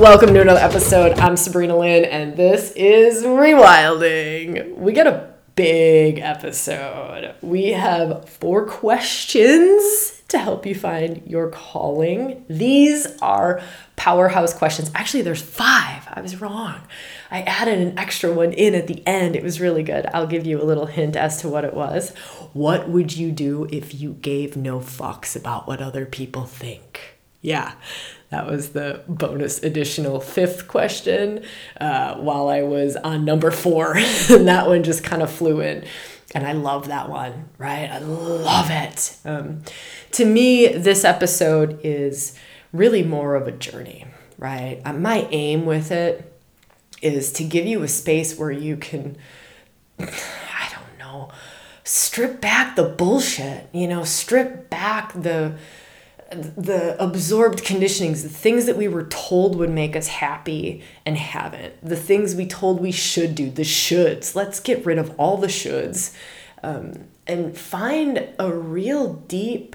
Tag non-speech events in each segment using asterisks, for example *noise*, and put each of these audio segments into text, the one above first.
Welcome to another episode. I'm Sabrina Lynn, and this is Rewilding. We got a big episode. We have four questions to help you find your calling. These are powerhouse questions. Actually, there's five. I was wrong. I added an extra one in at the end. It was really good. I'll give you a little hint as to what it was. What would you do if you gave no fucks about what other people think? Yeah, that was the bonus additional fifth question uh, while I was on number four. *laughs* and that one just kind of flew in. And I love that one, right? I love it. Um, to me, this episode is really more of a journey, right? Uh, my aim with it is to give you a space where you can, *sighs* I don't know, strip back the bullshit, you know, strip back the the absorbed conditionings, the things that we were told would make us happy and haven't, the things we told we should do, the shoulds. Let's get rid of all the shoulds um, and find a real deep,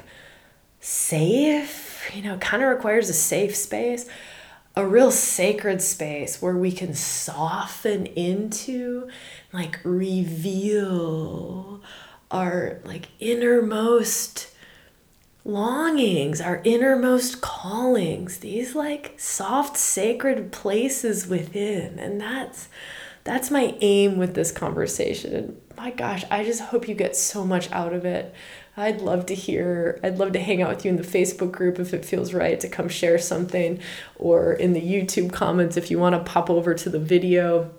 safe, you know, kind of requires a safe space, a real sacred space where we can soften into, like, reveal our, like, innermost longings, our innermost callings, these like soft sacred places within. And that's that's my aim with this conversation. And my gosh, I just hope you get so much out of it. I'd love to hear, I'd love to hang out with you in the Facebook group if it feels right to come share something, or in the YouTube comments if you want to pop over to the video.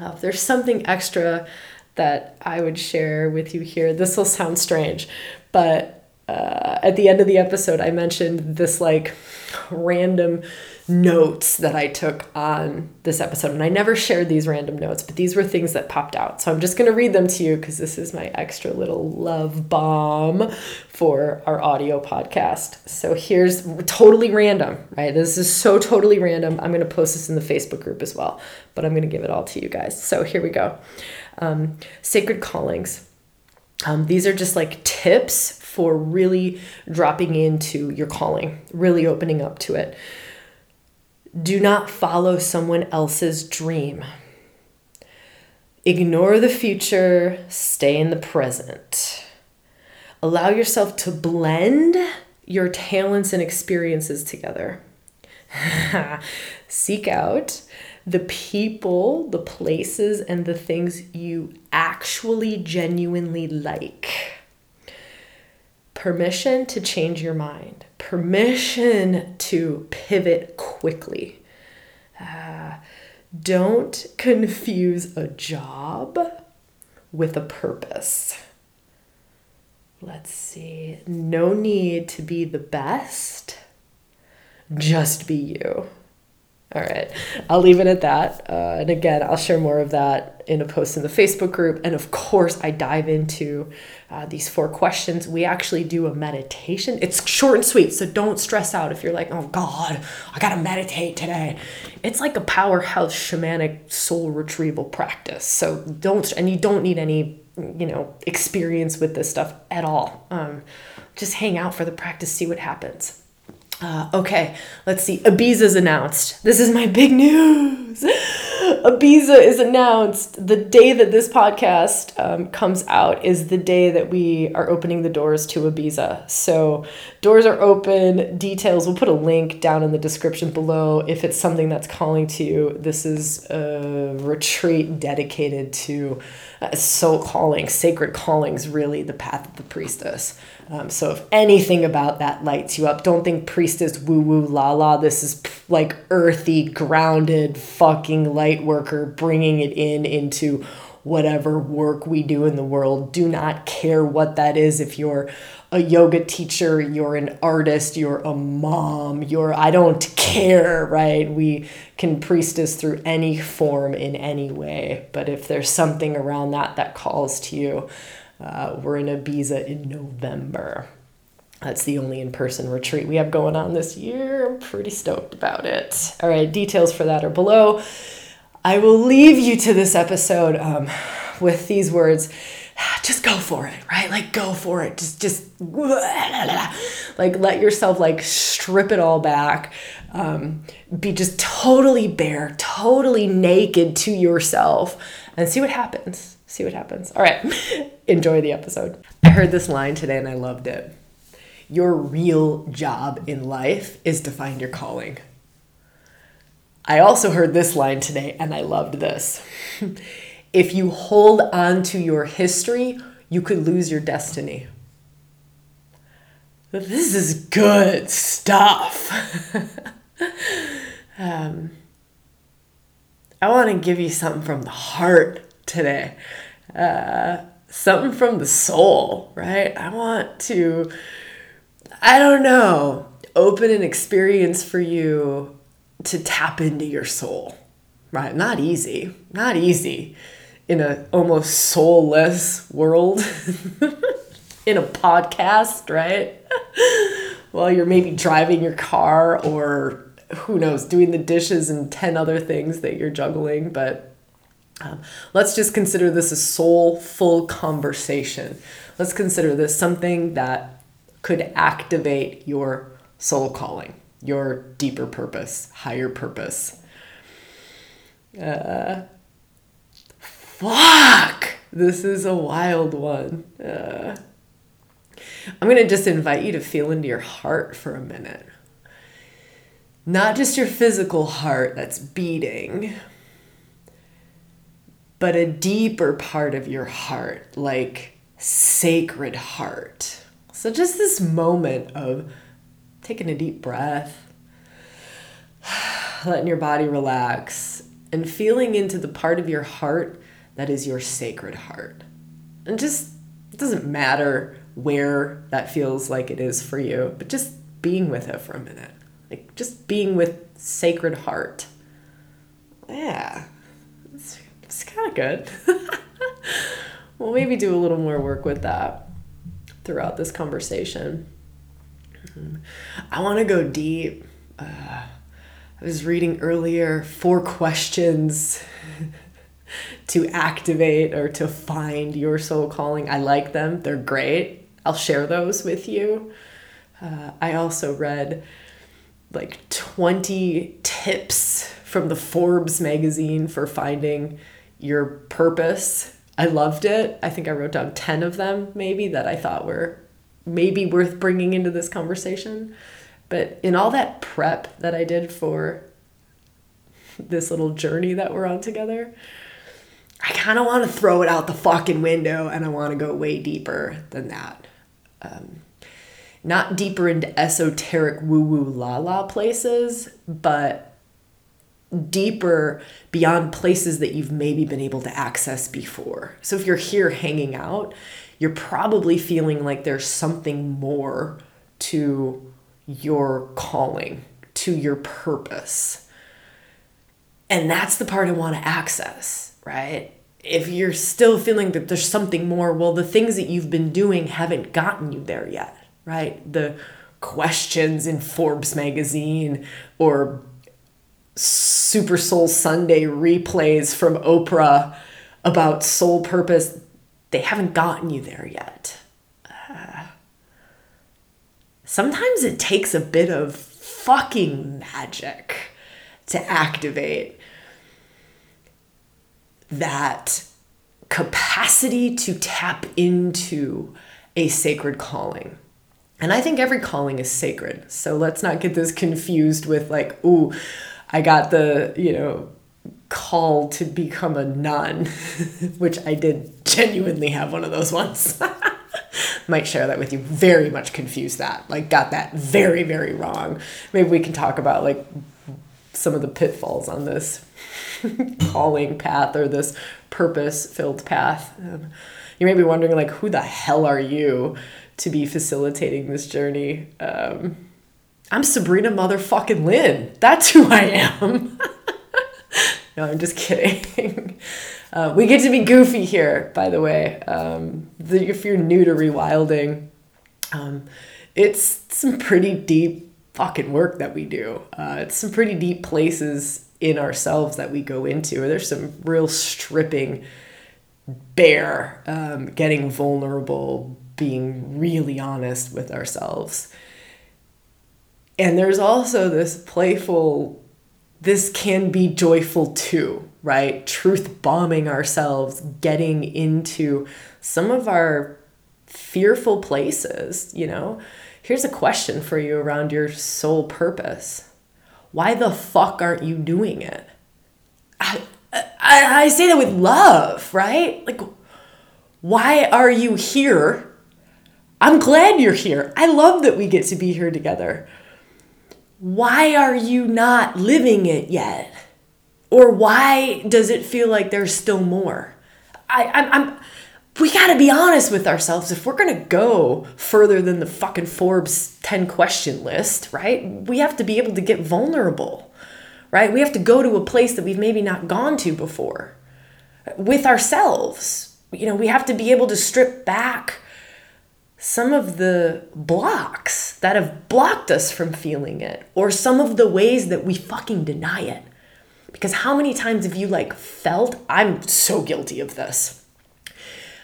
Uh, if there's something extra that I would share with you here, this will sound strange, but uh, at the end of the episode, I mentioned this like random notes that I took on this episode. And I never shared these random notes, but these were things that popped out. So I'm just going to read them to you because this is my extra little love bomb for our audio podcast. So here's totally random, right? This is so totally random. I'm going to post this in the Facebook group as well, but I'm going to give it all to you guys. So here we go. Um, sacred callings. Um, these are just like tips for really dropping into your calling, really opening up to it. Do not follow someone else's dream. Ignore the future, stay in the present. Allow yourself to blend your talents and experiences together. *laughs* Seek out the people, the places, and the things you actually genuinely like permission to change your mind, permission to pivot quickly. Uh, don't confuse a job with a purpose. Let's see. No need to be the best, just be you. All right, I'll leave it at that. Uh, and again, I'll share more of that in a post in the Facebook group. And of course, I dive into uh, these four questions. We actually do a meditation. It's short and sweet, so don't stress out if you're like, oh God, I gotta meditate today. It's like a powerhouse shamanic soul retrieval practice. So don't, and you don't need any, you know, experience with this stuff at all. Um, just hang out for the practice, see what happens. Uh, okay, let's see. Ibiza's announced. This is my big news. *gasps* Ibiza is announced. The day that this podcast um, comes out is the day that we are opening the doors to Ibiza. So, doors are open. Details, we'll put a link down in the description below if it's something that's calling to you. This is a retreat dedicated to uh, soul calling, sacred callings, really the path of the priestess. Um, so if anything about that lights you up, don't think priestess woo woo la la. This is like earthy, grounded, fucking light worker bringing it in into whatever work we do in the world. Do not care what that is. If you're a yoga teacher, you're an artist, you're a mom, you're, I don't care, right? We can priestess through any form in any way. But if there's something around that that calls to you, uh, we're in Ibiza in November. That's the only in person retreat we have going on this year. I'm pretty stoked about it. All right, details for that are below. I will leave you to this episode um, with these words *sighs* just go for it, right? Like go for it. Just just *laughs* like let yourself like strip it all back. Um, be just totally bare, totally naked to yourself and see what happens. See what happens. All right. *laughs* Enjoy the episode. I heard this line today and I loved it. Your real job in life is to find your calling. I also heard this line today and I loved this. *laughs* if you hold on to your history, you could lose your destiny. This is good stuff. *laughs* um, I want to give you something from the heart today. Uh, something from the soul, right? I want to, I don't know, open an experience for you to tap into your soul, right? Not easy, not easy in a almost soulless world *laughs* in a podcast, right? *laughs* While you're maybe driving your car or who knows, doing the dishes and 10 other things that you're juggling. But um, let's just consider this a soulful conversation. Let's consider this something that could activate your soul calling, your deeper purpose, higher purpose. Uh, fuck, this is a wild one. Uh, I'm going to just invite you to feel into your heart for a minute. Not just your physical heart that's beating, but a deeper part of your heart, like sacred heart. So, just this moment of taking a deep breath, *sighs* letting your body relax, and feeling into the part of your heart that is your sacred heart. And just, it doesn't matter where that feels like it is for you, but just being with it for a minute. Like just being with sacred heart. Yeah, it's, it's kind of good. *laughs* we'll maybe do a little more work with that throughout this conversation. I want to go deep. Uh, I was reading earlier four questions *laughs* to activate or to find your soul calling. I like them, they're great. I'll share those with you. Uh, I also read like 20 tips from the Forbes magazine for finding your purpose. I loved it. I think I wrote down 10 of them, maybe, that I thought were maybe worth bringing into this conversation. But in all that prep that I did for this little journey that we're on together, I kind of want to throw it out the fucking window and I want to go way deeper than that. Um, not deeper into esoteric woo woo la la places, but deeper beyond places that you've maybe been able to access before. So if you're here hanging out, you're probably feeling like there's something more to your calling, to your purpose. And that's the part I want to access, right? If you're still feeling that there's something more, well, the things that you've been doing haven't gotten you there yet, right? The questions in Forbes magazine or Super Soul Sunday replays from Oprah about soul purpose, they haven't gotten you there yet. Uh, sometimes it takes a bit of fucking magic to activate that capacity to tap into a sacred calling. And I think every calling is sacred. So let's not get this confused with like, ooh, I got the, you know, call to become a nun, *laughs* which I did genuinely have one of those once. *laughs* Might share that with you. Very much confused that. Like, got that very, very wrong. Maybe we can talk about like some of the pitfalls on this *laughs* calling path or this purpose filled path. Um, you may be wondering, like, who the hell are you to be facilitating this journey? Um, I'm Sabrina motherfucking Lynn. That's who I am. *laughs* no, I'm just kidding. *laughs* Uh, we get to be goofy here, by the way. Um, the, if you're new to rewilding, um, it's some pretty deep fucking work that we do. Uh, it's some pretty deep places in ourselves that we go into. There's some real stripping bare, um, getting vulnerable, being really honest with ourselves. And there's also this playful, this can be joyful too, right? Truth bombing ourselves, getting into some of our fearful places, you know? Here's a question for you around your soul purpose Why the fuck aren't you doing it? I, I, I say that with love, right? Like, why are you here? I'm glad you're here. I love that we get to be here together. Why are you not living it yet? Or why does it feel like there's still more? I, I'm, I'm we got to be honest with ourselves. If we're to go further than the fucking Forbes 10 question list, right? We have to be able to get vulnerable, right? We have to go to a place that we've maybe not gone to before with ourselves. You know, we have to be able to strip back some of the blocks that have blocked us from feeling it or some of the ways that we fucking deny it. Because how many times have you like felt, I'm so guilty of this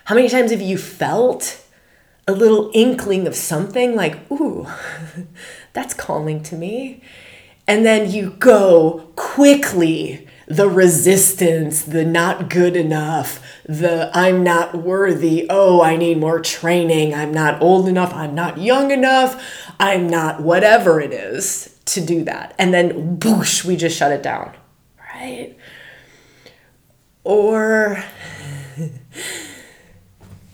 how many times have you felt a little inkling of something like, ooh, *laughs* that's calling to me? And then you go quickly the resistance, the not good enough, the I'm not worthy, oh, I need more training, I'm not old enough, I'm not young enough, I'm not whatever it is to do that. And then boosh, we just shut it down, right? Or *laughs*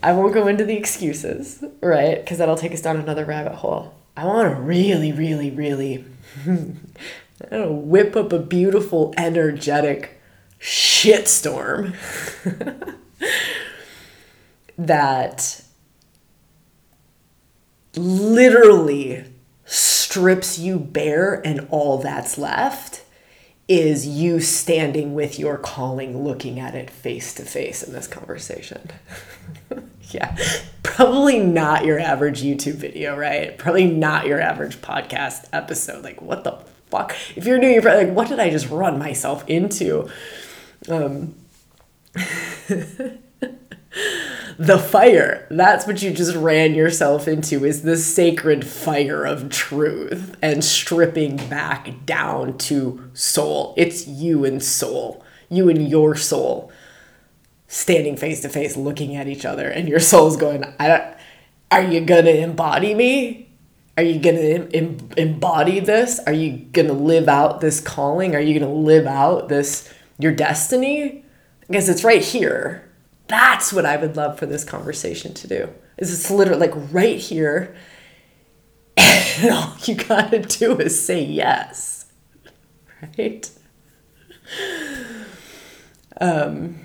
I won't go into the excuses, right? Because that'll take us down another rabbit hole. I want to really, really, really *laughs* whip up a beautiful, energetic shitstorm *laughs* that literally strips you bare and all that's left is you standing with your calling looking at it face to face in this conversation. *laughs* *laughs* yeah, probably not your average YouTube video, right? Probably not your average podcast episode. Like, what the fuck? If you're new, you're probably like, what did I just run myself into? Um, *laughs* the fire that's what you just ran yourself into is the sacred fire of truth and stripping back down to soul it's you and soul you and your soul standing face to face looking at each other and your soul's going i don't are you gonna embody me? Are you gonna em- embody this? Are you gonna live out this calling? Are you gonna live out this your destiny? Because it's right here. That's what I would love for this conversation to do. Is it's literally like right here, *laughs* and all you gotta do is say yes, *laughs* right? Um,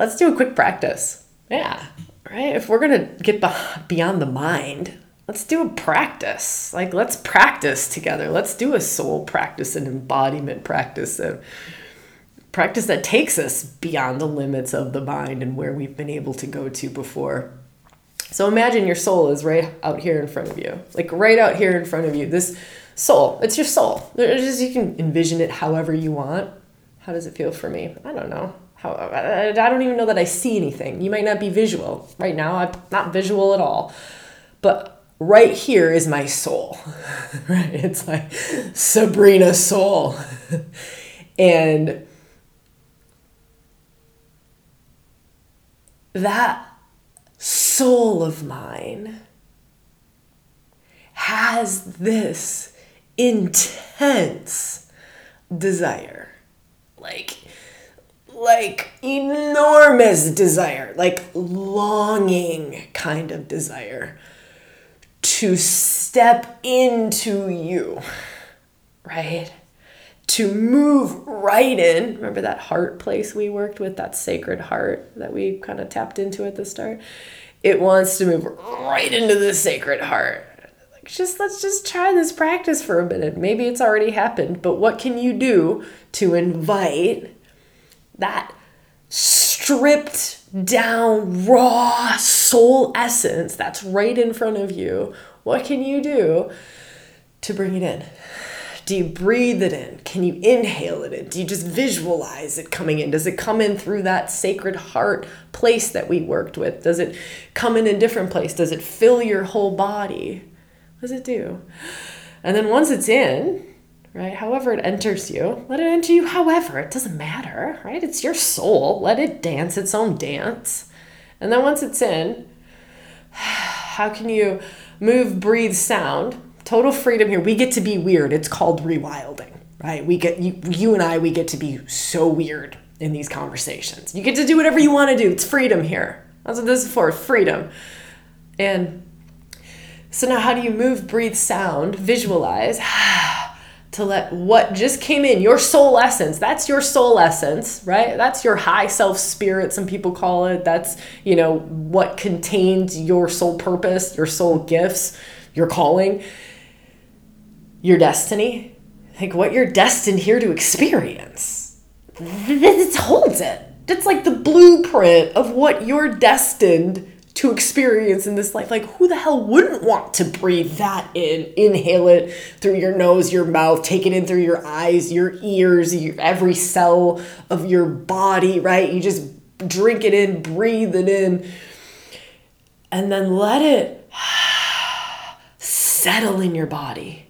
let's do a quick practice. Yeah, right. If we're gonna get beyond the mind, let's do a practice. Like let's practice together. Let's do a soul practice, an embodiment practice, of practice that takes us beyond the limits of the mind and where we've been able to go to before. So imagine your soul is right out here in front of you, like right out here in front of you. This soul, it's your soul. Just, you can envision it however you want. How does it feel for me? I don't know. How, I don't even know that I see anything. You might not be visual. Right now, I'm not visual at all. But right here is my soul. *laughs* right? It's like Sabrina soul. *laughs* and that soul of mine has this intense desire like like enormous desire like longing kind of desire to step into you right to move right in. Remember that heart place we worked with, that sacred heart that we kind of tapped into at the start? It wants to move right into the sacred heart. Like just let's just try this practice for a minute. Maybe it's already happened, but what can you do to invite that stripped down raw soul essence that's right in front of you? What can you do to bring it in? Do you breathe it in? Can you inhale it in? Do you just visualize it coming in? Does it come in through that sacred heart place that we worked with? Does it come in a different place? Does it fill your whole body? What does it do? And then once it's in, right, however it enters you, let it enter you however. It doesn't matter, right? It's your soul. Let it dance its own dance. And then once it's in, *sighs* how can you move, breathe, sound? total freedom here. We get to be weird. It's called rewilding, right? We get you, you and I. We get to be so weird in these conversations. You get to do whatever you want to do. It's freedom here. That's what this is for. Freedom. And so now, how do you move, breathe, sound, visualize? *sighs* to let what just came in, your soul essence, that's your soul essence, right? That's your high self spirit, some people call it. That's, you know, what contains your soul purpose, your soul gifts, your calling your destiny, like what you're destined here to experience. It holds it. It's like the blueprint of what you're destined to experience in this life. Like, who the hell wouldn't want to breathe that in? Inhale it through your nose, your mouth, take it in through your eyes, your ears, your, every cell of your body, right? You just drink it in, breathe it in, and then let it *sighs* settle in your body.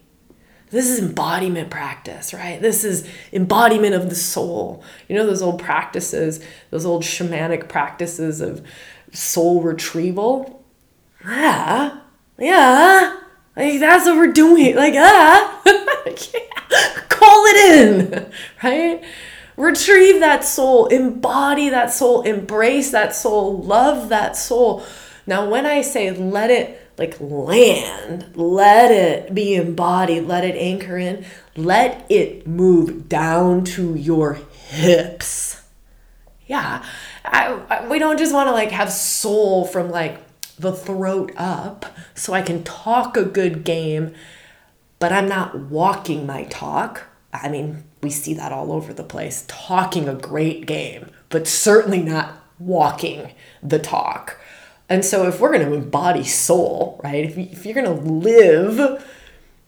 This is embodiment practice, right? This is embodiment of the soul. You know, those old practices, those old shamanic practices of soul retrieval? Yeah, yeah. Like, that's what we're doing. Like, ah, *laughs* call it in, right? Retrieve that soul, embody that soul, embrace that soul, love that soul. Now, when I say let it like land, let it be embodied, let it anchor in, let it move down to your hips. Yeah, I, I, we don't just want to like have soul from like the throat up so I can talk a good game, but I'm not walking my talk. I mean, we see that all over the place, talking a great game, but certainly not walking the talk. And so, if we're going to embody soul, right, if, if you're going to live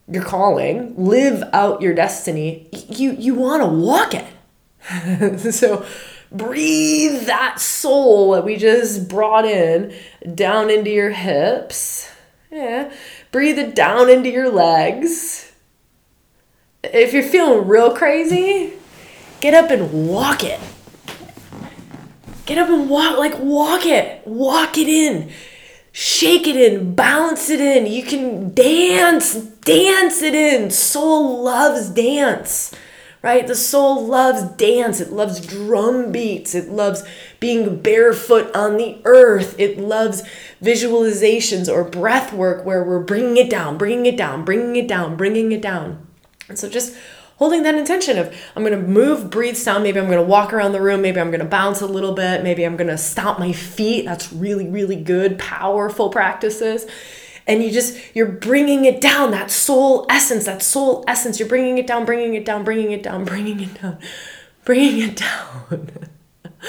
your calling, live out your destiny, you, you want to walk it. *laughs* so, breathe that soul that we just brought in down into your hips. Yeah. Breathe it down into your legs. If you're feeling real crazy, get up and walk it. Get up and walk, like walk it, walk it in, shake it in, bounce it in. You can dance, dance it in. Soul loves dance, right? The soul loves dance. It loves drum beats. It loves being barefoot on the earth. It loves visualizations or breath work where we're bringing it down, bringing it down, bringing it down, bringing it down. And so just holding that intention of I'm going to move, breathe, sound. Maybe I'm going to walk around the room. Maybe I'm going to bounce a little bit. Maybe I'm going to stomp my feet. That's really, really good, powerful practices. And you just, you're bringing it down, that soul essence, that soul essence. You're bringing it down, bringing it down, bringing it down, bringing it down, *laughs* bringing it down.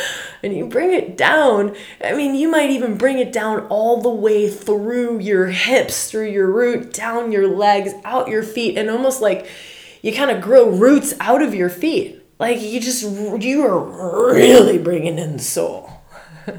*laughs* and you bring it down. I mean, you might even bring it down all the way through your hips, through your root, down your legs, out your feet, and almost like you kind of grow roots out of your feet. Like you just, you are really bringing in the soul. *laughs*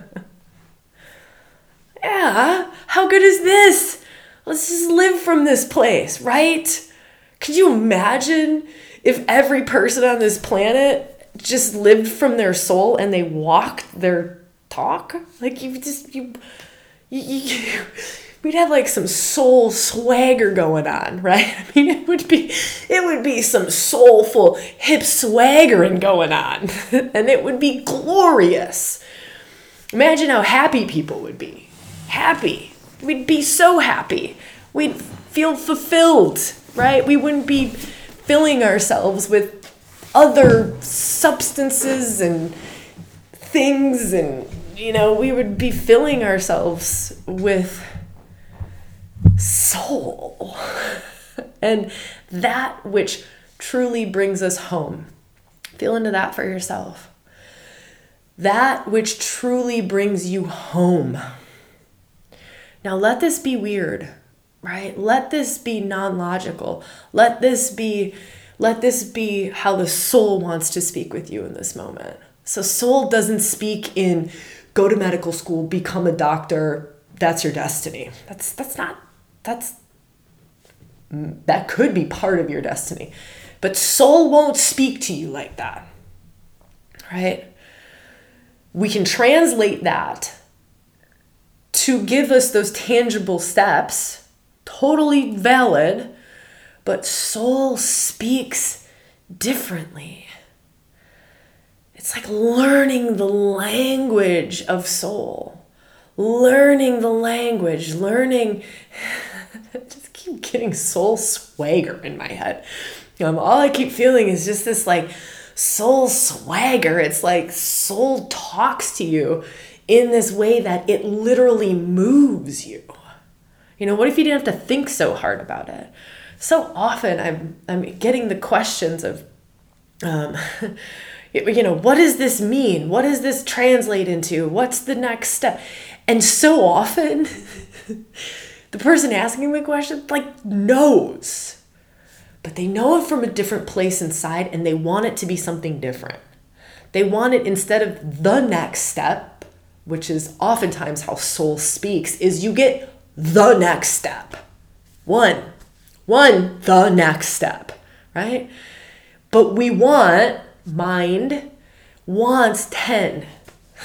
yeah, how good is this? Let's just live from this place, right? Could you imagine if every person on this planet just lived from their soul and they walked their talk? Like you just you you, you *laughs* we'd have like some soul swagger going on, *laughs* right? I mean, it would be it would be some soulful hip swaggering going on, *laughs* and it would be glorious. Imagine how happy people would be. Happy. We'd be so happy. We'd feel fulfilled, right? We wouldn't be filling ourselves with other substances and things and you know, we would be filling ourselves with soul *laughs* and that which truly brings us home. Feel into that for yourself. That which truly brings you home. Now, let this be weird, right? Let this be non logical. Let this be let this be how the soul wants to speak with you in this moment. So, soul doesn't speak in go to medical school, become a doctor, that's your destiny. That's that's not that's that could be part of your destiny. But soul won't speak to you like that. Right? We can translate that to give us those tangible steps, totally valid, but soul speaks differently. It's like learning the language of soul, learning the language, learning. *laughs* just keep getting soul swagger in my head. Um, all I keep feeling is just this like soul swagger. It's like soul talks to you in this way that it literally moves you. You know, what if you didn't have to think so hard about it? So often I'm I'm getting the questions of um, *laughs* you know, what does this mean? What does this translate into? What's the next step? And so often *laughs* the person asking the question like knows. But they know it from a different place inside and they want it to be something different. They want it instead of the next step which is oftentimes how soul speaks, is you get the next step. One, one, the next step, right? But we want, mind wants 10.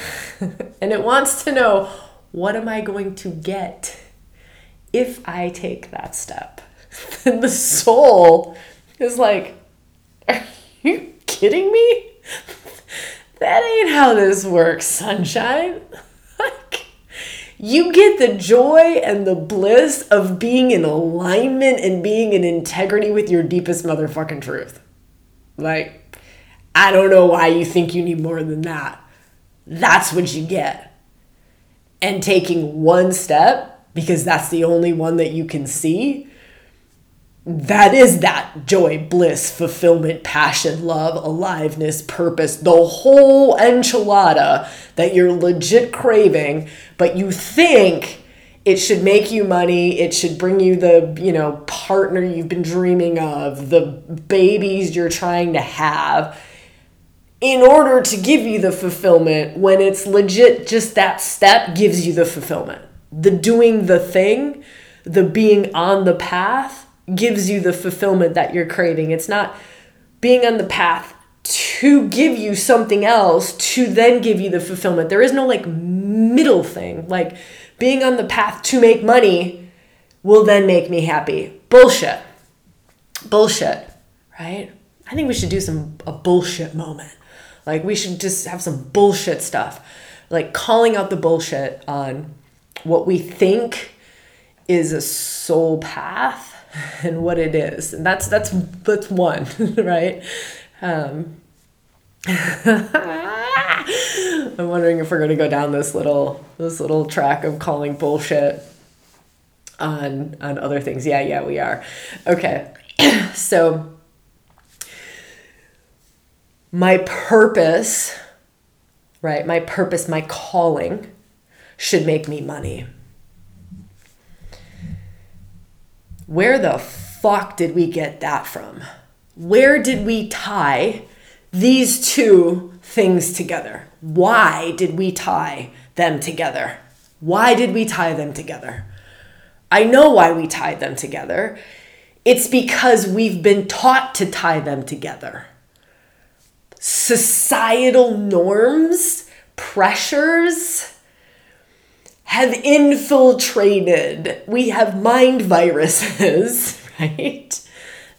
*laughs* and it wants to know what am I going to get if I take that step? *laughs* and the soul is like, are you kidding me? *laughs* that ain't how this works, sunshine. *laughs* like, you get the joy and the bliss of being in alignment and being in integrity with your deepest motherfucking truth. Like, I don't know why you think you need more than that. That's what you get. And taking one step, because that's the only one that you can see, that is that joy, bliss, fulfillment, passion, love, aliveness, purpose, the whole enchilada that you're legit craving, but you think it should make you money, it should bring you the, you know, partner you've been dreaming of, the babies you're trying to have in order to give you the fulfillment when it's legit just that step gives you the fulfillment. The doing the thing, the being on the path gives you the fulfillment that you're craving. It's not being on the path to give you something else to then give you the fulfillment. There is no like middle thing. Like being on the path to make money will then make me happy. Bullshit. Bullshit, right? I think we should do some a bullshit moment. Like we should just have some bullshit stuff. Like calling out the bullshit on what we think is a soul path *laughs* and what it is. And that's that's that's one, *laughs* right? Um, *laughs* I'm wondering if we're to go down this little this little track of calling bullshit on on other things. Yeah, yeah, we are. Okay. *clears throat* so my purpose, right? My purpose, my calling should make me money. Where the fuck did we get that from? Where did we tie these two things together? Why did we tie them together? Why did we tie them together? I know why we tied them together. It's because we've been taught to tie them together. Societal norms, pressures, have infiltrated. We have mind viruses, *laughs* right?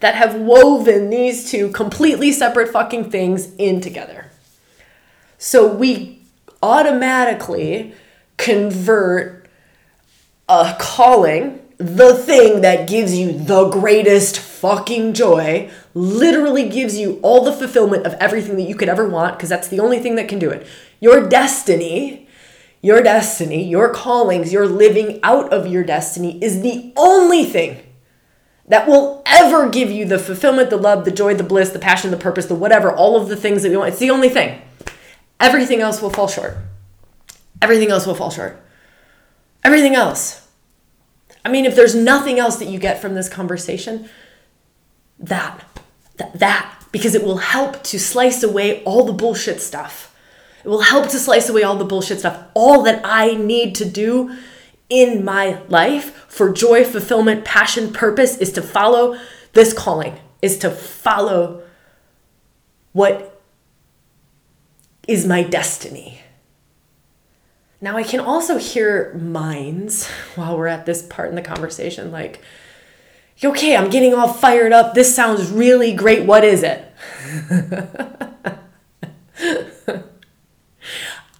That have woven these two completely separate fucking things in together. So we automatically convert a calling, the thing that gives you the greatest fucking joy, literally gives you all the fulfillment of everything that you could ever want, because that's the only thing that can do it. Your destiny your destiny, your callings, your living out of your destiny is the only thing that will ever give you the fulfillment, the love, the joy, the bliss, the passion, the purpose, the whatever, all of the things that we want. It's the only thing. Everything else will fall short. Everything else will fall short. Everything else. I mean, if there's nothing else that you get from this conversation, that Th- that because it will help to slice away all the bullshit stuff. It will help to slice away all the bullshit stuff. All that I need to do in my life for joy, fulfillment, passion, purpose is to follow this calling, is to follow what is my destiny. Now, I can also hear minds *laughs* while we're at this part in the conversation like, okay, I'm getting all fired up. This sounds really great. What is it? *laughs*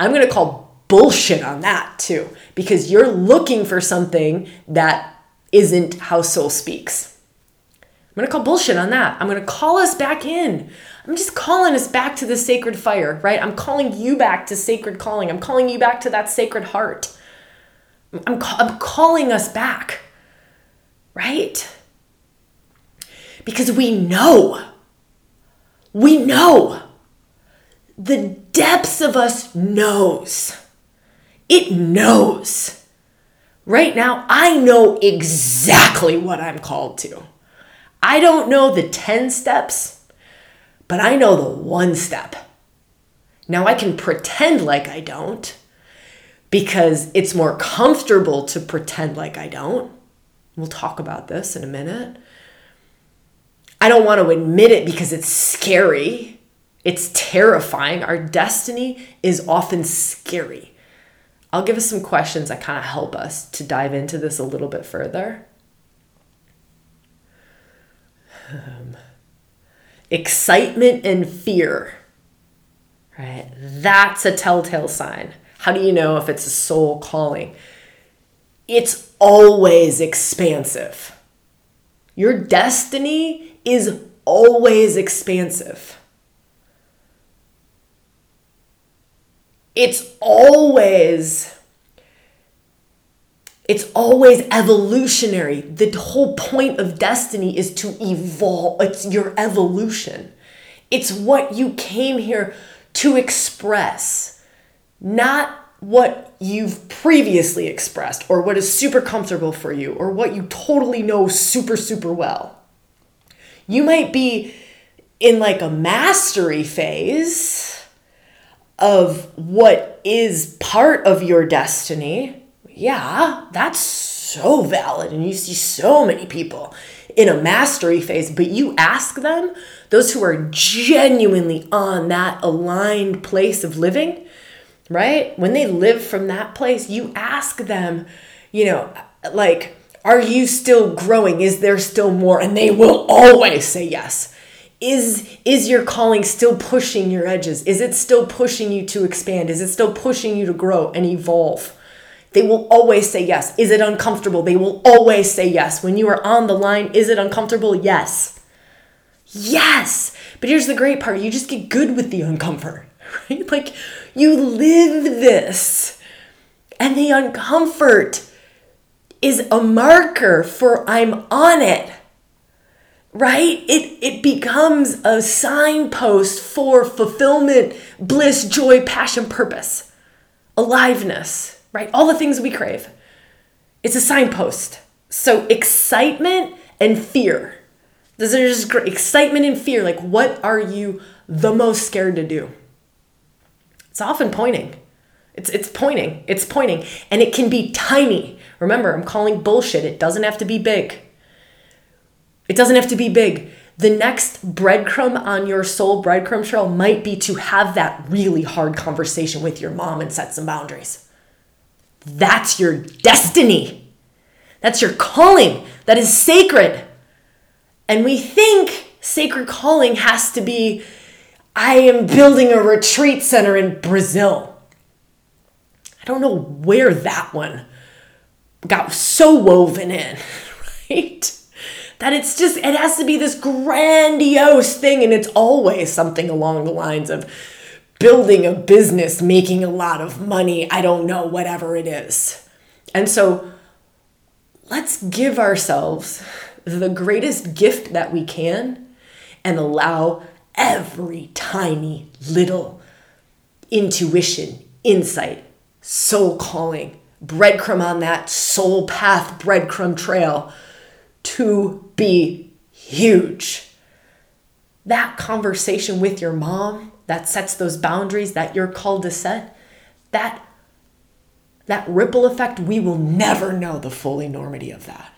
I'm going to call bullshit on that too, because you're looking for something that isn't how soul speaks. I'm going to call bullshit on that. I'm going to call us back in. I'm just calling us back to the sacred fire, right? I'm calling you back to sacred calling. I'm calling you back to that sacred heart. I'm, ca- I'm calling us back, right? Because we know, we know, the depths of us knows. It knows. Right now, I know exactly what I'm called to. I don't know the 10 steps, but I know the one step. Now I can pretend like I don't because it's more comfortable to pretend like I don't. We'll talk about this in a minute. I don't want to admit it because it's scary. It's terrifying. Our destiny is often scary. I'll give us some questions that kind of help us to dive into this a little bit further. Um, excitement and fear, right? That's a telltale sign. How do you know if it's a soul calling? It's always expansive. Your destiny is always expansive. It's always it's always evolutionary. The whole point of destiny is to evolve. It's your evolution. It's what you came here to express, not what you've previously expressed or what is super comfortable for you or what you totally know super, super well. You might be in like a mastery phase of what is part of your destiny yeah, that's so valid. And you see so many people in a mastery phase, but you ask them, those who are genuinely on that aligned place of living, right? When they live from that place, you ask them, you know, like, are you still growing? Is there still more? And they will always say yes. Is is your calling still pushing your edges? Is it still pushing you to expand? Is it still pushing you to grow and evolve? They will always say yes. Is it uncomfortable? They will always say yes. When you are on the line, is it uncomfortable? Yes. Yes. But here's the great part you just get good with the uncomfort, *laughs* right? Like you live this. And the uncomfort is a marker for I'm on it. Right? It it becomes a signpost for fulfillment, bliss, joy, passion, purpose, aliveness right? All the things we crave. It's a signpost. So excitement and fear. Those are just. Excitement and fear. Like, what are you the most scared to do? It's often pointing. It's, it's pointing. It's pointing. And it can be tiny. Remember, I'm calling bullshit. It doesn't have to be big. It doesn't have to be big. The next breadcrumb on your soul breadcrumb trail might be to have that really hard conversation with your mom and set some boundaries. That's your destiny. That's your calling. That is sacred. And we think sacred calling has to be I am building a retreat center in Brazil. I don't know where that one got so woven in, *laughs* right? That it's just, it has to be this grandiose thing, and it's always something along the lines of building a business, making a lot of money, I don't know, whatever it is. And so let's give ourselves the greatest gift that we can and allow every tiny little intuition, insight, soul calling, breadcrumb on that soul path breadcrumb trail to be huge. that conversation with your mom that sets those boundaries that you're called to set, that that ripple effect, we will never know the full enormity of that.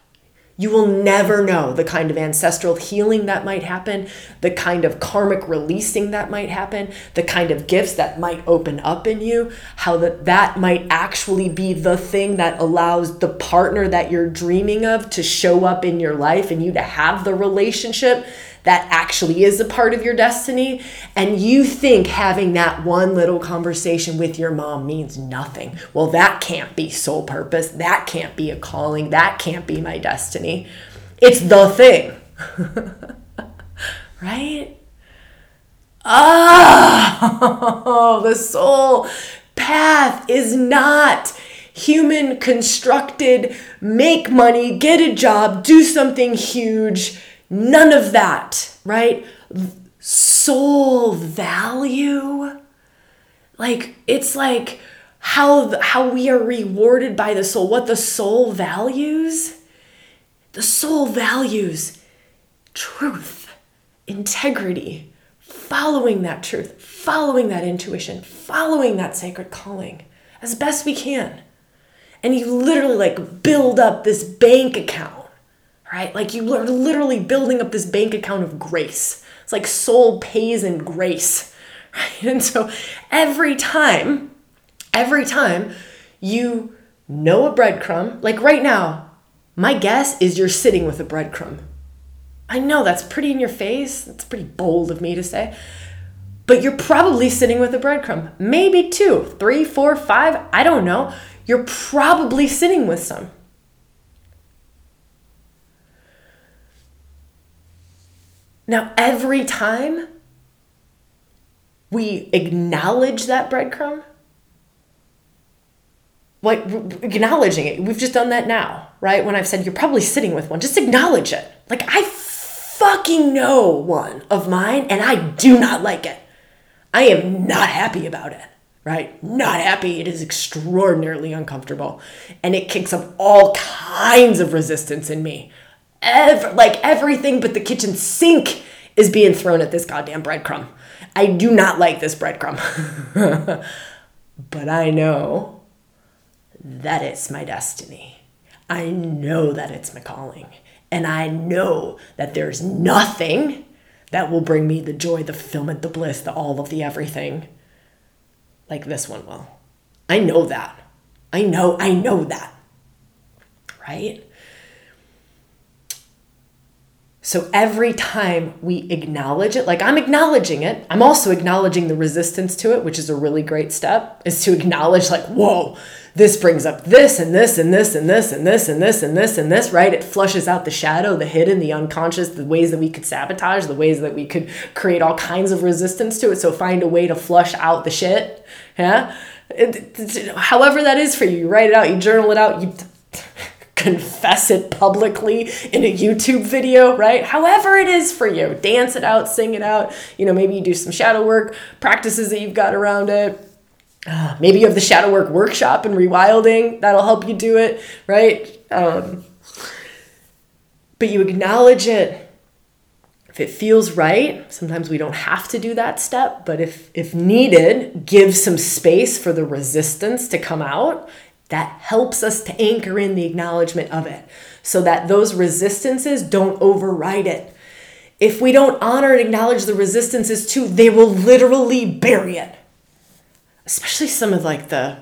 You will never know the kind of ancestral healing that might happen, the kind of karmic releasing that might happen, the kind of gifts that might open up in you, how that that might actually be the thing that allows the partner that you're dreaming of to show up in your life and you to have the relationship that actually is a part of your destiny, and you think having that one little conversation with your mom means nothing. Well, that can't be soul purpose. That can't be a calling. That can't be my destiny. It's the thing. *laughs* right? Oh, *laughs* the soul path is not human constructed, make money, get a job, do something huge None of that, right? Soul value. Like it's like how how we are rewarded by the soul, what the soul values. The soul values truth, integrity, following that truth, following that intuition, following that sacred calling as best we can. And you literally like build up this bank account right? Like you are literally building up this bank account of grace. It's like soul pays in grace, *laughs* right? And so every time, every time you know a breadcrumb, like right now, my guess is you're sitting with a breadcrumb. I know that's pretty in your face. That's pretty bold of me to say. But you're probably sitting with a breadcrumb. Maybe two, three, four, five. I don't know. You're probably sitting with some. Now, every time we acknowledge that breadcrumb, like acknowledging it, we've just done that now, right? When I've said you're probably sitting with one, just acknowledge it. Like, I fucking know one of mine and I do not like it. I am not happy about it, right? Not happy. It is extraordinarily uncomfortable and it kicks up all kinds of resistance in me ever like everything but the kitchen sink is being thrown at this goddamn breadcrumb. I do not like this breadcrumb. *laughs* but I know that it's my destiny. I know that it's my calling. And I know that there's nothing that will bring me the joy, the fulfillment, the bliss, the all of the everything like this one will. I know that. I know, I know that. Right? So every time we acknowledge it, like I'm acknowledging it, I'm also acknowledging the resistance to it, which is a really great step, is to acknowledge, like, whoa, this brings up this and this and this and this and this and this and this and this, right? It flushes out the shadow, the hidden, the unconscious, the ways that we could sabotage, the ways that we could create all kinds of resistance to it. So find a way to flush out the shit. Yeah. It, it, however that is for you, you write it out, you journal it out, you confess it publicly in a YouTube video, right? However it is for you, dance it out, sing it out. You know, maybe you do some shadow work practices that you've got around it. Uh, *sighs* maybe you have the shadow work workshop and rewilding that'll help you do it, right? Um, but you acknowledge it. If it feels right, sometimes we don't have to do that step, but if if needed, give some space for the resistance to come out that helps us to anchor in the acknowledgement of it so that those resistances don't override it. If we don't honor and acknowledge the resistances too, they will literally bury it. Especially some of like the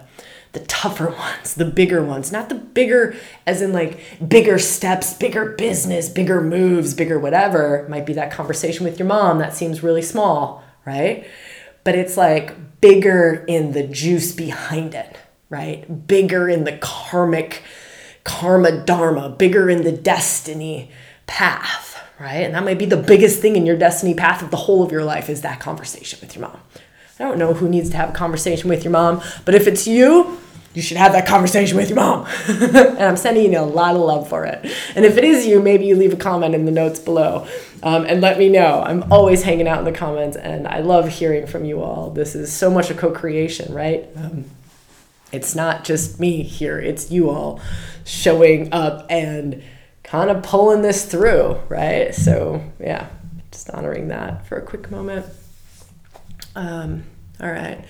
the tougher *laughs* ones, the bigger ones, not the bigger as in like bigger steps, bigger business, bigger moves, bigger whatever. Might be that conversation with your mom that seems really small, right? But it's like bigger in the juice behind it right? Bigger in the karmic karma dharma, bigger in the destiny path, right? And that might be the biggest thing in your destiny path of the whole of your life is that conversation with your mom. I don't know who needs to have a conversation with your mom, but if it's you, you should have that conversation with your mom. *laughs* and I'm sending you a lot of love for it. And if it is you, maybe you leave a comment in the notes below um, and let me know. I'm always hanging out in the comments and I love hearing from you all. This is so much a co creation, right? Um, it's not just me here, it's you all showing up and kind of pulling this through, right? So, yeah. just honoring that for a quick moment. Um, all right.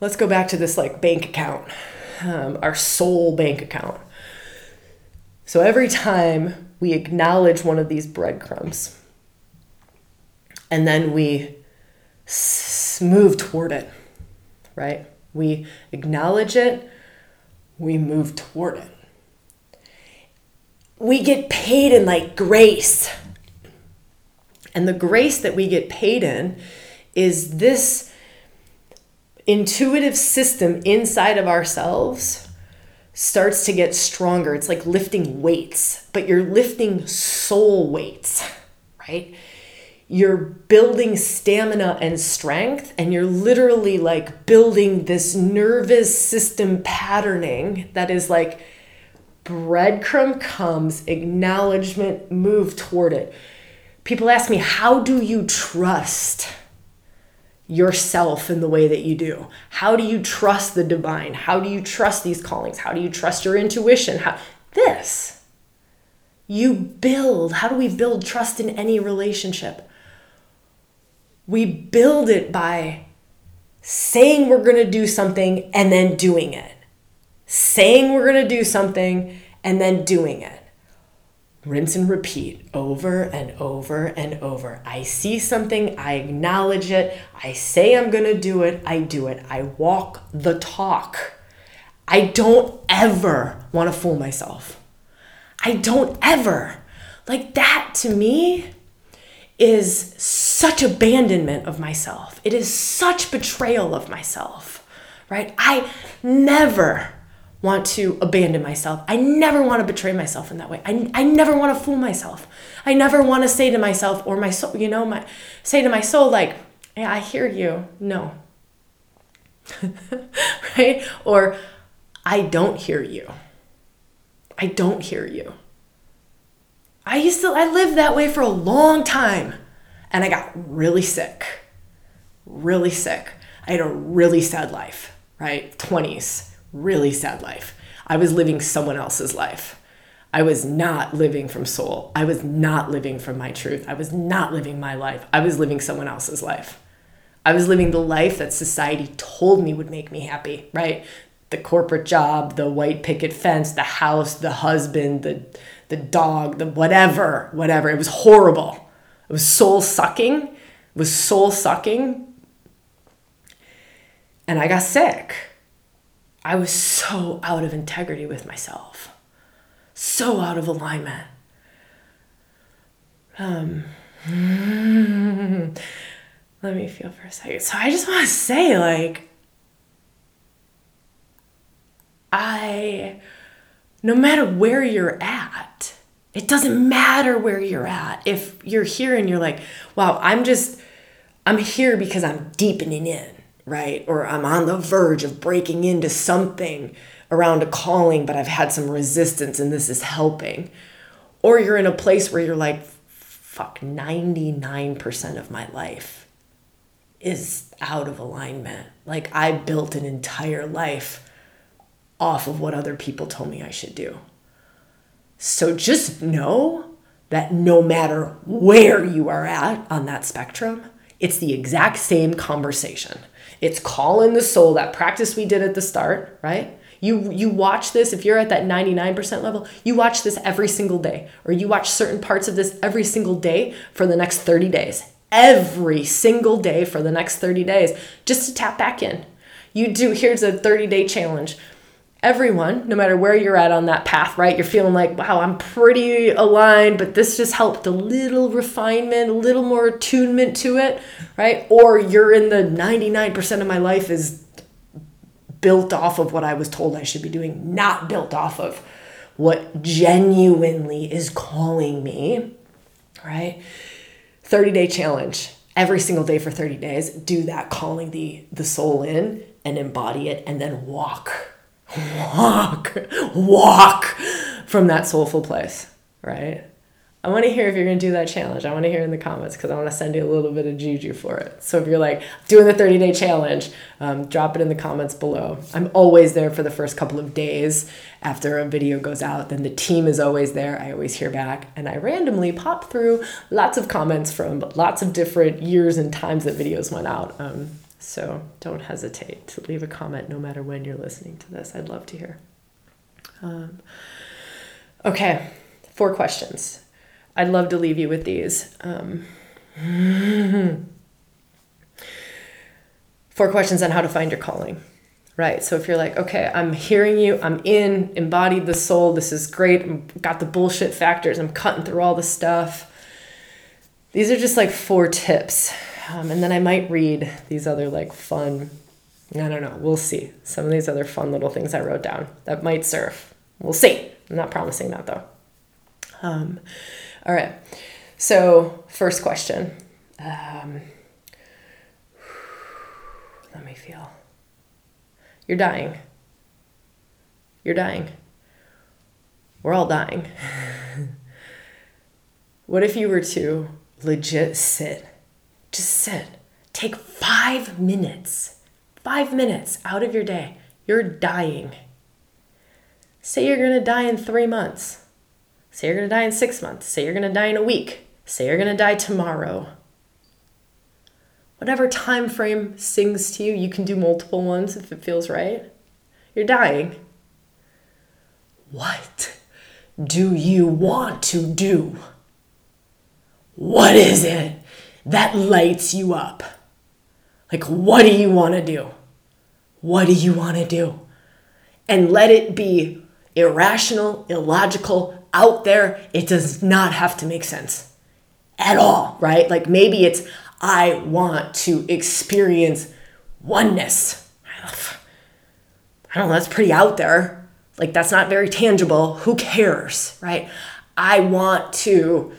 Let's go back to this like bank account, um, our soul bank account. So every time we acknowledge one of these breadcrumbs, and then we s- move toward it, right? We acknowledge it, we move toward it. We get paid in like grace. And the grace that we get paid in is this intuitive system inside of ourselves starts to get stronger. It's like lifting weights, but you're lifting soul weights, right? You're building stamina and strength, and you're literally like building this nervous system patterning that is like breadcrumb comes, acknowledgement, move toward it. People ask me, How do you trust? yourself in the way that you do? How do you trust the divine? How do you trust these callings? How do you trust your intuition? How this you build. How do we build trust in any relationship? We build it by saying we're going to do something and then doing it. Saying we're going to do something and then doing it rinse and repeat over and over and over. I see something, I acknowledge it, I say I'm going to do it, I do it. I walk the talk. I don't ever want to fool myself. I don't ever. Like that to me is such abandonment of myself. It is such betrayal of myself, right? I never want to abandon myself. I never want to betray myself in that way. I, I never want to fool myself. I never want to say to myself or my soul, you know, my say to my soul like, "Yeah, I hear you." No. *laughs* right? Or I don't hear you. I don't hear you. I used to I lived that way for a long time and I got really sick. Really sick. I had a really sad life, right? 20s really sad life. I was living someone else's life. I was not living from soul. I was not living from my truth. I was not living my life. I was living someone else's life. I was living the life that society told me would make me happy, right? The corporate job, the white picket fence, the house, the husband, the the dog, the whatever, whatever. It was horrible. It was soul sucking. It was soul sucking. And I got sick I was so out of integrity with myself, so out of alignment. Um, *laughs* let me feel for a second. So I just want to say, like, I, no matter where you're at, it doesn't matter where you're at. If you're here and you're like, wow, I'm just, I'm here because I'm deepening in right? Or I'm on the verge of breaking into something around a calling, but I've had some resistance and this is helping. Or you're in a place where you're like, fuck, 99% of my life is out of alignment. Like I built an entire life off of what other people told me I should do. So just know that no matter where you are at on that spectrum, it's the exact same conversation. It's calling the soul, that practice we did at the start, right? You you watch this if you're at that 99% level, you watch this every single day or you watch certain parts of this every single day for the next 30 days. Every single day for the next 30 days just to tap back in. You do here's a 30-day challenge everyone, no matter where you're at on that path, right? You're feeling like, wow, I'm pretty aligned, but this just helped a little refinement, a little more attunement to it, right? Or you're in the 99% of my life is built off of what I was told I should be doing, not built off of what genuinely is calling me, right? 30 day challenge. Every single day for 30 days, do that calling the the soul in and embody it and then walk walk, walk from that soulful place, right? I want to hear if you're going to do that challenge. I want to hear in the comments because I want to send you a little bit of juju for it. So if you're like doing the 30 day challenge, um, drop it in the comments below. I'm always there for the first couple of days after a video goes out. Then the team is always there. I always hear back and I randomly pop through lots of comments from lots of different years and times that videos went out. Um, so don't hesitate to leave a comment no matter when you're listening to this. I'd love to hear. Um, okay, four questions. I'd love to leave you with these. Um, *laughs* four questions on how to find your calling. Right. So if you're like, okay, I'm hearing you, I'm in, embodied the soul, this is great, I've got the bullshit factors, I'm cutting through all the stuff. These are just like four tips. Um, and then I might read these other like fun, I don't know, we'll see. Some of these other fun little things I wrote down that might serve. We'll see. I'm not promising that though. Um, all right. So, first question. Um, let me feel. You're dying. You're dying. We're all dying. *laughs* what if you were to legit sit? Just sit. Take five minutes, five minutes out of your day. You're dying. Say you're going to die in three months. Say you're going to die in six months. Say you're going to die in a week. Say you're going to die tomorrow. Whatever time frame sings to you, you can do multiple ones if it feels right. You're dying. What do you want to do? What is it that lights you up? Like, what do you want to do? What do you want to do? And let it be irrational, illogical, out there, it does not have to make sense at all, right? Like maybe it's, I want to experience oneness. I don't know, that's pretty out there. Like that's not very tangible. Who cares, right? I want to.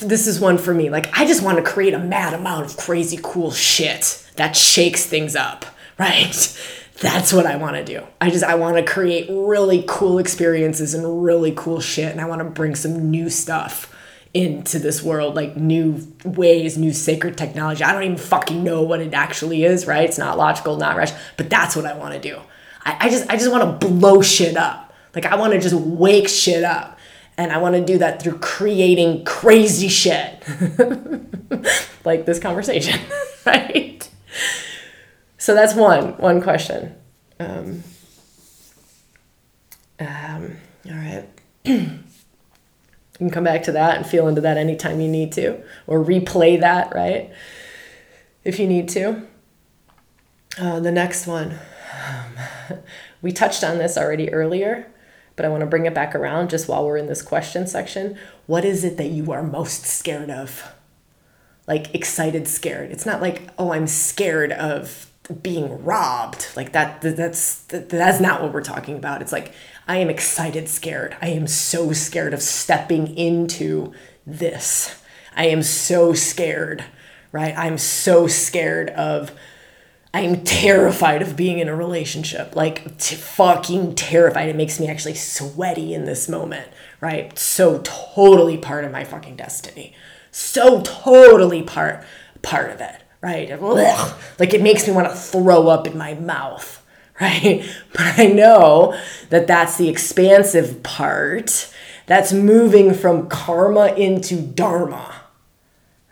This is one for me. Like, I just want to create a mad amount of crazy cool shit that shakes things up, *laughs* right? that's what I want to do. I just I want to create really cool experiences and really cool shit and I want to bring some new stuff into this world like new ways, new sacred technology. I don't even fucking know what it actually is, right? It's not logical, not rational, but that's what I want to do. I, I just I just want to blow shit up. Like I want to just wake shit up. And I want to do that through creating crazy shit. *laughs* like this conversation, *laughs* right? So that's one one question. Um, um, all right. *clears throat* you can come back to that and feel into that anytime you need to, or replay that, right? If you need to. Uh, the next one. Um, *laughs* we touched on this already earlier, but I want to bring it back around just while we're in this question section. What is it that you are most scared of? Like excited, scared. It's not like, oh, I'm scared of being robbed like that that's that's not what we're talking about it's like i am excited scared i am so scared of stepping into this i am so scared right i'm so scared of i am terrified of being in a relationship like t- fucking terrified it makes me actually sweaty in this moment right so totally part of my fucking destiny so totally part part of it right? Like it makes me want to throw up in my mouth, *laughs* right? But I know that that's the expansive part that's moving from karma into dharma,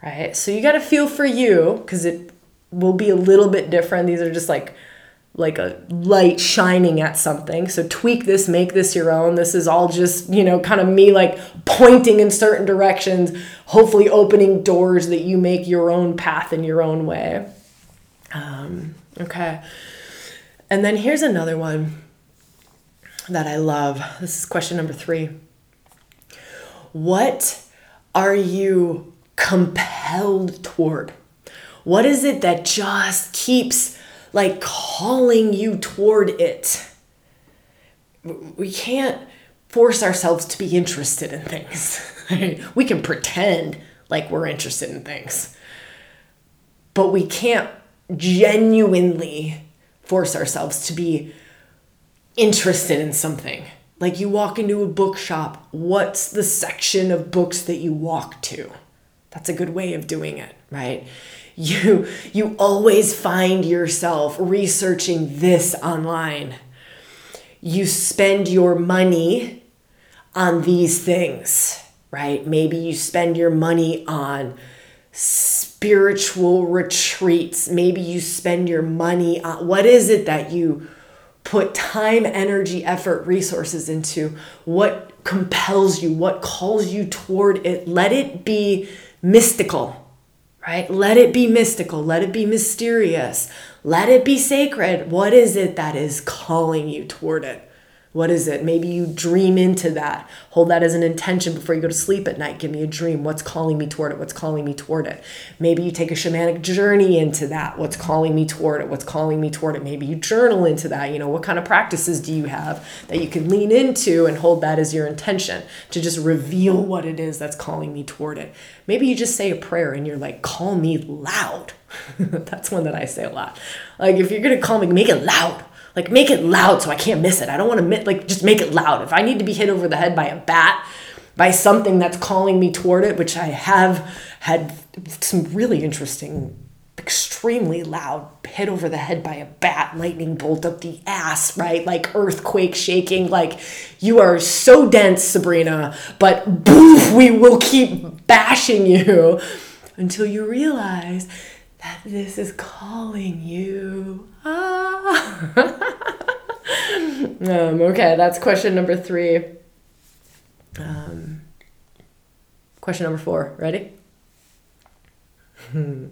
right? So you got to feel for you because it will be a little bit different. These are just like like a light shining at something. So tweak this, make this your own. This is all just, you know, kind of me like pointing in certain directions, hopefully opening doors that you make your own path in your own way. Um, okay. And then here's another one that I love. This is question number three. What are you compelled toward? What is it that just keeps like calling you toward it. We can't force ourselves to be interested in things. *laughs* we can pretend like we're interested in things, but we can't genuinely force ourselves to be interested in something. Like you walk into a bookshop, what's the section of books that you walk to? That's a good way of doing it, right? You you always find yourself researching this online. You spend your money on these things, right? Maybe you spend your money on spiritual retreats. Maybe you spend your money on what is it that you put time, energy, effort, resources into? What compels you? What calls you toward it? Let it be mystical, right? Let it be mystical. Let it be mysterious. Let it be sacred. What is it that is calling you toward it? What is it? Maybe you dream into that. Hold that as an intention before you go to sleep at night. Give me a dream. What's calling me toward it? What's calling me toward it? Maybe you take a shamanic journey into that. What's calling me toward it? What's calling me toward it? Maybe you journal into that. You know, what kind of practices do you have that you can lean into and hold that as your intention to just reveal what it is that's calling me toward it? Maybe you just say a prayer and you're like, call me loud. *laughs* that's one that I say a lot. Like, if you're going to call me, make it loud like make it loud so I can't miss it. I don't want to miss, like just make it loud. If I need to be hit over the head by a bat, by something that's calling me toward it, which I have had some really interesting, extremely loud hit over the head by a bat, lightning bolt up the ass, right? Like earthquake shaking. Like you are so dense, Sabrina, but boof, we will keep bashing you until you realize that this is calling you. Ah. *laughs* um, okay, that's question number three. Um, question number four. Ready? *laughs* this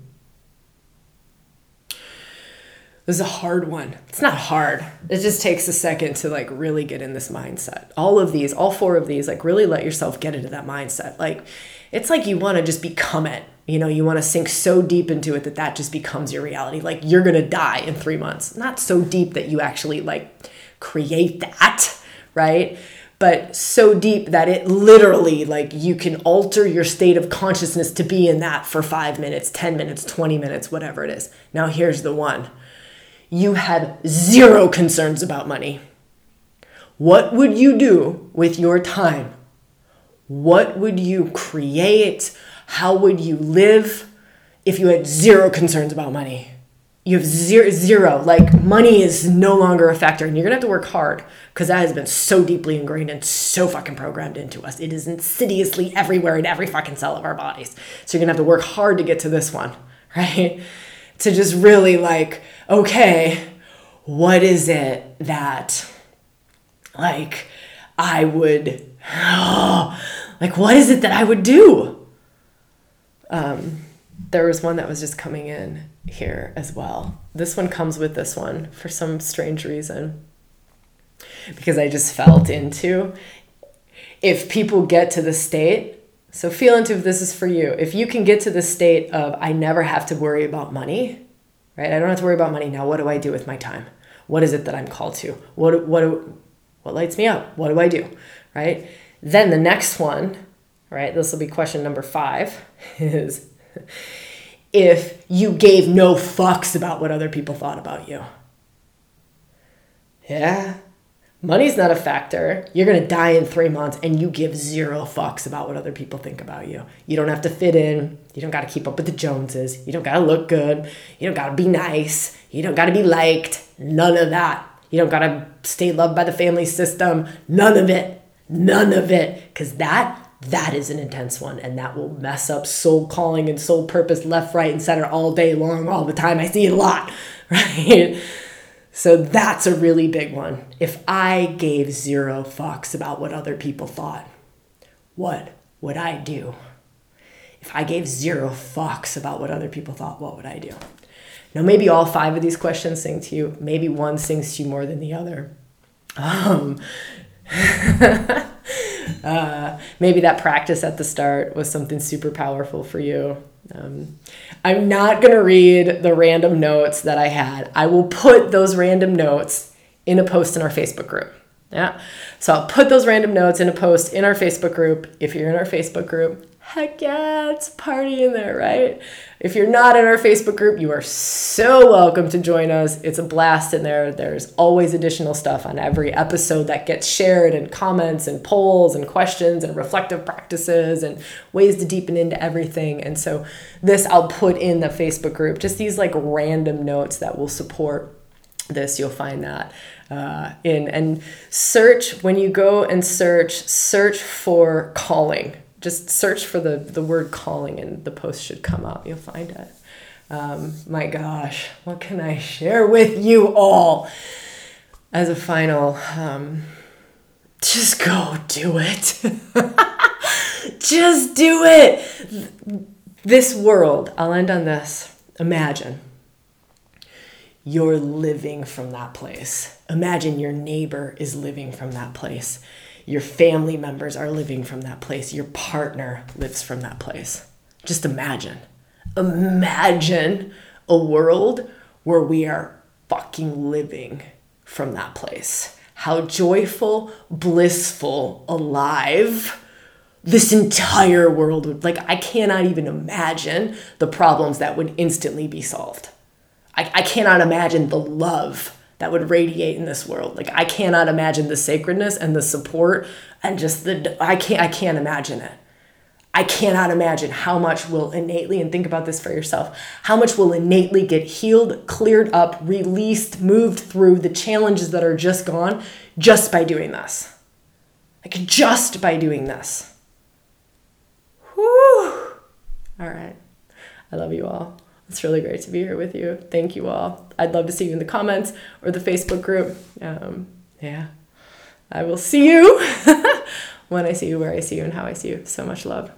is a hard one. It's not hard. It just takes a second to like really get in this mindset. All of these, all four of these, like really let yourself get into that mindset. Like it's like you want to just become it you know you want to sink so deep into it that that just becomes your reality. Like you're going to die in 3 months. Not so deep that you actually like create that right? But so deep that it literally like you can alter your state of consciousness to be in that for 5 minutes 10 minutes 20 minutes whatever it is. Now here's the one. You have zero concerns about money. What would you do with your time? What would you create how would you live if you had zero concerns about money? You have zero, zero. Like money is no longer a factor, and you're gonna have to work hard because that has been so deeply ingrained and so fucking programmed into us. It is insidiously everywhere in every fucking cell of our bodies. So you're gonna have to work hard to get to this one, *laughs* right? To just really like, okay, what is it that, like, I would, *gasps* like, what is it that I would do? Um, there was one that was just coming in here as well. This one comes with this one for some strange reason. Because I just felt into if people get to the state, so feel into if this is for you. If you can get to the state of I never have to worry about money, right? I don't have to worry about money now. What do I do with my time? What is it that I'm called to? What what what lights me up? What do I do? Right? Then the next one right? This will be question number five *laughs* is if you gave no fucks about what other people thought about you. Yeah. Money's not a factor. You're going to die in three months and you give zero fucks about what other people think about you. You don't have to fit in. You don't got to keep up with the Joneses. You don't got to look good. You don't got to be nice. You don't got to be liked. None of that. You don't got to stay loved by the family system. None of it. None of it. Because that that is an intense one and that will mess up soul calling and soul purpose left right and center all day long all the time. I see it a lot *laughs* right? So that's a really big one. If i gave zero fucks about what other people thought what would i do? If i gave zero fucks about what other people thought what would i do? Now maybe all five of these questions sing to you. Maybe one sings to you more than the other. Um, *laughs* uh, maybe that practice at the start was something super powerful for you. Um, I'm not going to read the random notes that I had. I will put those random notes in a post in our Facebook group. Yeah. So I'll put those random notes in a post in our Facebook group. If you're in our Facebook group, heck yeah, it's party in there, right? If you're not in our Facebook group, you are so welcome to join us. It's a blast in there. There's always additional stuff on every episode that gets shared, and comments, and polls, and questions, and reflective practices, and ways to deepen into everything. And so, this I'll put in the Facebook group, just these like random notes that will support this. You'll find that uh, in and search when you go and search, search for calling just search for the, the word calling and the post should come up. You'll find it. Um, my gosh, what can I share with you all? As a final, um, just go do it. *laughs* just do it. This world, I'll end on this. Imagine you're living from that place. Imagine your neighbor is living from that place your family members are living from that place, your partner lives from that place. Just imagine. Imagine a world where we are fucking living from that place. How joyful, blissful, alive this entire world would like I cannot even imagine the problems that would instantly be solved. I, I cannot imagine the love that would radiate in this world. Like I cannot imagine the sacredness and the support and just the I can't I can't imagine it. I cannot imagine how much will innately and think about this for yourself. How much will innately get healed, cleared up, released, moved through the challenges that are just gone just by doing this. Like just by doing this. Whew. All right. I love you all. It's really great to be here with you. Thank you all. I'd love to see you in the comments or the Facebook group. Um, yeah. I will see you *laughs* when I see you, where I see you, and how I see you. So much love.